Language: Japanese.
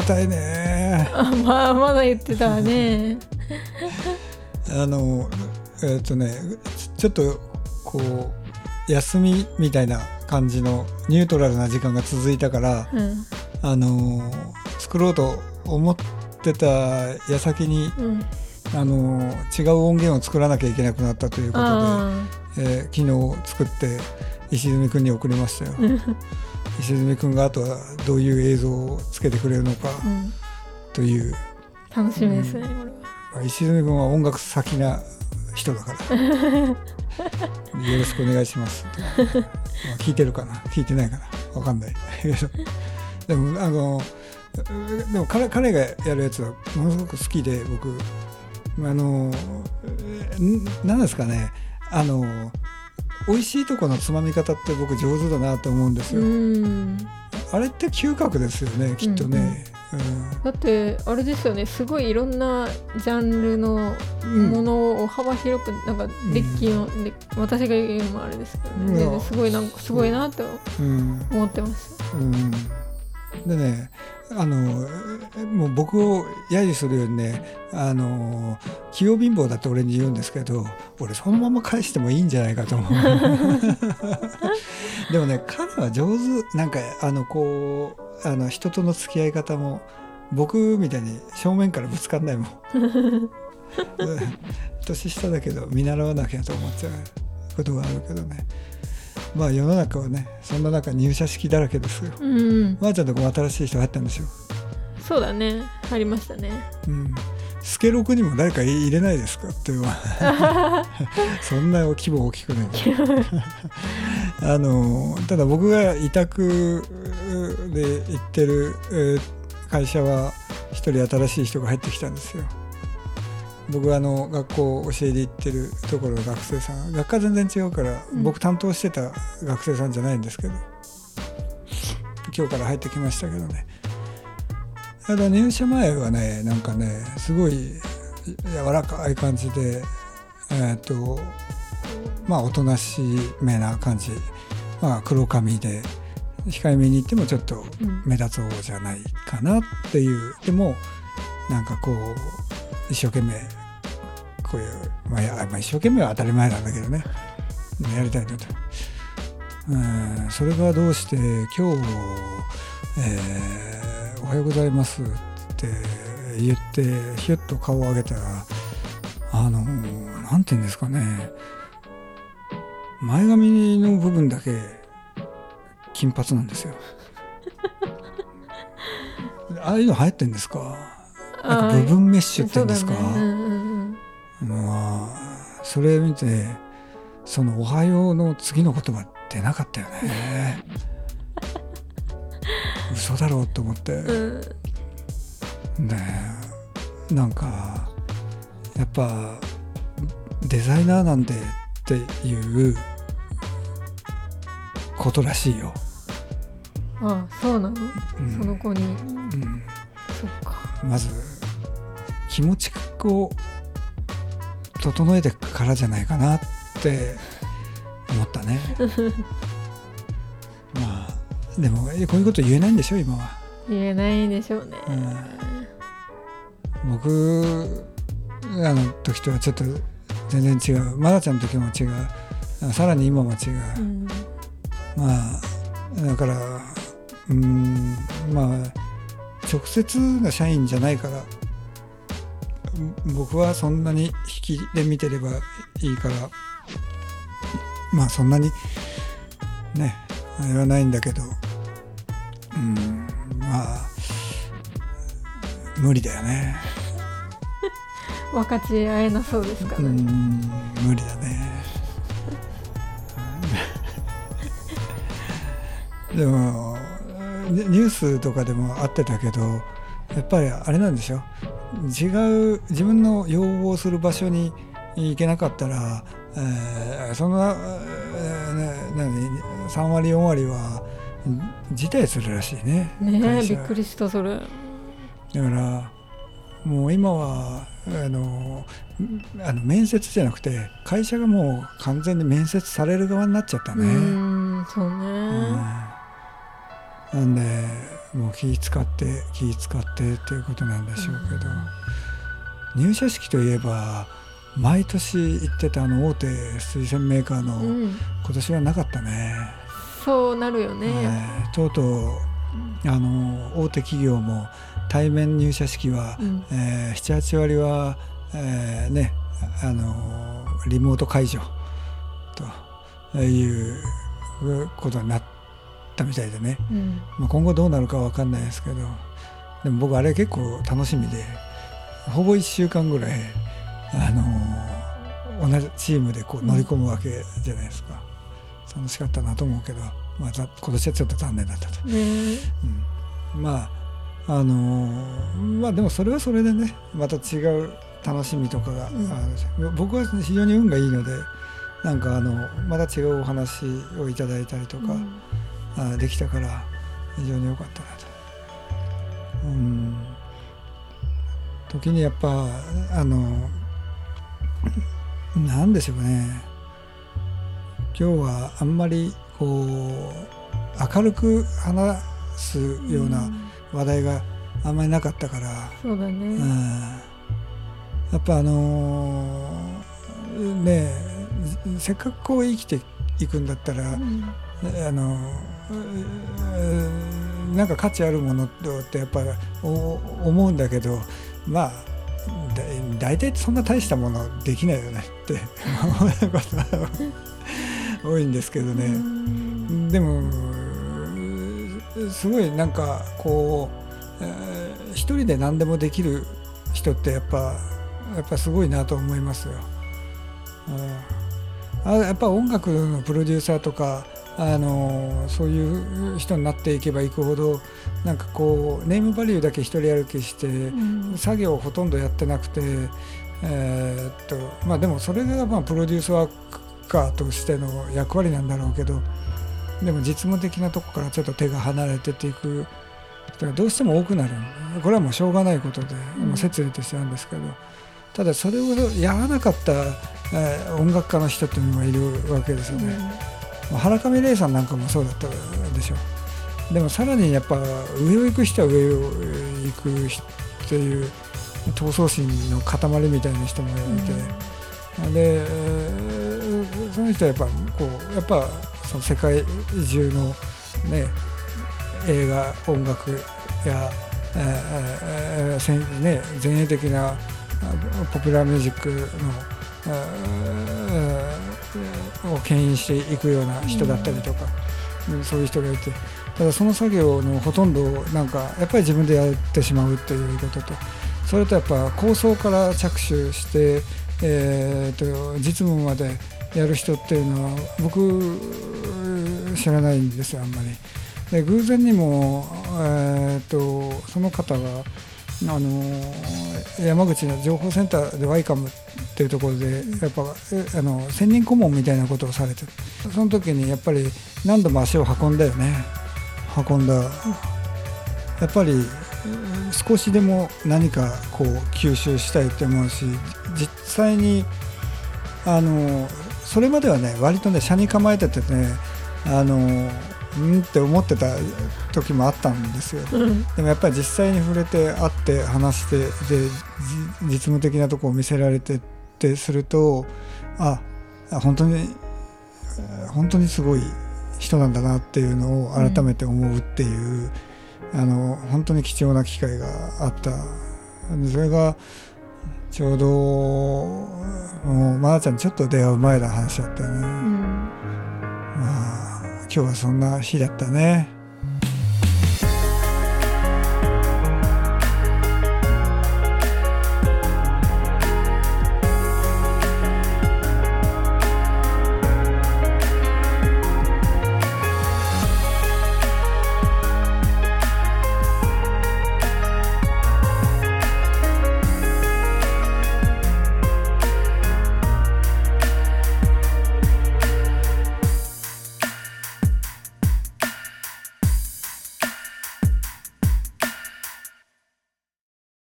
めたいね。あ まあまだ言ってたわね。あのえっ、とねちょっとこう休みみたいな感じのニュートラルな時間が続いたからうん。あの作ろうと思ってた矢先にうん。あの違う音源を作らなきゃいけなくなったということで、あえー昨日作って石積君に送りましたよ石積君があとはどういう映像をつけてくれるのかうん。という、楽しみですねこれは。まあ石積君は音楽先な人だから。よろしくお願いします、まあ聞いてるかな？聞いてないかな？わかんない。でもあのでも彼彼がやるやつはものすごく好きで僕。あのんなんですかね？あの美味しいとこのつまみ方って僕上手だなと思うんですよ、うん。あれって嗅覚ですよねきっとね、だってあれですよねすごいいろんなジャンルのうんものを幅広くなんかデッキの、で私が言うのもあれですけどね、すごいなんかすごいなとうん思ってます。うんでねあのえもう僕を揶揄するようにねあの器用貧乏だって俺に言うんですけど俺そのまま返してもいいんじゃないかと思う。でもね彼は上手。なんかあのこうあの人との付き合い方も僕みたいに正面からぶつかんないもん。年下だけど見習わなきゃと思っちゃうことがあるけどねまあ世の中はねそんな中入社式だらけですよ。うん。まー、ちゃんとこも新しい人入ったんでしょそうだね。ありましたね。うん。スケロクにも誰か入れないですか？っていう。そんな規模大きくない。あのただ僕が委託で行ってるえー会社は一人新しい人が入ってきたんですよ僕はあの学校教えで行ってるところの学生さん。学科全然違うから、うん。僕担当してた学生さんじゃないんですけど。今日から入ってきましたけどね。ただ入社前はねなんかねすごい柔らかい感じでえっ、とまあおとなしめな感じ。まあ黒髪で控えめに言ってもちょっとうん。目立つ方じゃないかなっていう。でもなんかこう一生懸命こういう、まあ、やまあ一生懸命は当たり前なんだけどね。やりたいなと。うんそれがどうして今日、えーおはようございます」って言ってひゅっと顔を上げたらあのなんて言うんですかね。前髪の部分だけ金髪なんですよ。ああいうの流行ってんですか？なんか部分メッシュって言うんですか？ねうんうんまあそれ見てその「おはよう」の次の言葉出なかったよね。嘘だろうと思って、うん。うんでなんかやっぱデザイナーなんでっていうことらしいよ、あそうなの、うん。その子に。うん、そっか。まず気持ちを整えてからじゃないかなって思ったね。まあでもえこういうこと言えないんでしょ今は、言えないでしょうね、うん、僕あの時とはちょっと全然違う。まだちゃんの時も違うあさらに今も違う、うん。まあだからうんまあ直接が社員じゃないからうん僕はそんなに引きで見てればいいからまあそんなにねあれはないんだけどうんまあ無理だよね。分かち合えなそうですかうんね、無理だね。でもニニュースとかでもあってたけどやっぱりあれなんでしょ？違う自分の要望する場所に行けなかったら、えーそんな、えーね、何3割4割は辞退するらしいね。ねびっくりしたそれ。だからもう今はあのあの面接じゃなくて会社がもう完全に面接される側になっちゃったうね。ーんそうね、うん。なんでもう気使って気使ってっていうことなんでしょうけど、入社式といえば毎年行ってたあの大手推薦メーカーの、うん。今年はなかったね、そうなるよね、えーとうとうあの大手企業も対面入社式は、うん。えー、78割は、えーねあのリモート解除ということになったみたいでね、うん。まあ、今後どうなるかわかんないですけど。でも僕あれ結構楽しみでほぼ1週間ぐらい、あの同じチームでこう乗り込むわけじゃないですか、楽しかったなと思うけど、まあ、ざ今年はちょっと残念だったと。ね。うん。まああのまあでもそれはそれでねまた違う楽しみとかがあるし、僕は非常に運がいいのでなんかあのまた違うお話をいただいたりとか、あできたから非常に良かったなと。うん。時にやっぱあのなんでしょうね。今日はあんまりこう明るく話すような話題があんまりなかったから、そうだね、うん。やっぱあのーねえせっかくこう生きていくんだったら、うんあのなんか価値あるものってやっぱお思うんだけどまあだ大体そんな大したものできないよねって 思うことが多いんですけどね。でもすごいなんかこう、え一人で何でもできる人ってやっぱやっぱすごいなと思いますよ。あやっぱ音楽のプロデューサーとかあのそういう人になっていけばいくほどなんかこうネームバリューだけ一人歩きして、うん。作業をほとんどやってなくて、えーっとまあでもそれがまあプロデュースワーカーとしての役割なんだろうけどでも実務的なとこからちょっと手が離れてっていく人がどうしても多くなるこれはもうしょうがないことで、うん。もう説理としてなんですけどただそれをやらなかった、えー音楽家の人っていうのがいるわけですよね。まあ原上玲さんなんかもそうだったでしょうでもさらにやっぱ上を行く人は上を行く人っていう闘争心の塊みたいな人もいて、でえーその人はやっぱこうやっぱその世界中のね映画音楽や、えーね、前衛的なあポピュラーミュージックの、えーを牽引していくような人だったりとか、うんそういう人がいてただその作業のほとんどをなんかやっぱり自分でやってしまうっていうこととそれとやっぱ構想から着手して、えーと実務までやる人っていうのは僕知らないんですよあんまり。で偶然にも、えー、とその方があの山口の情報センターでワイカムっていうところでやっぱあの専任顧問みたいなことをされてその時にやっぱり何度も足を運んだよね。運んだ。やっぱり少しでも何かこう吸収したいって思うし実際にあのそれまではね割とね車に構えててねあのうんって思ってた時もあったんですよ。うん。でもやっぱり実際に触れて会って話してでじ実務的なとこを見せられてってするとああ本当にえー本当にすごい人なんだなっていうのを改めて思うっていう、あの本当に貴重な機会があった。それがちょうどもうまなちゃんにちょっと出会う前の話だったよね、うん。まあ今日はそんな日だったね。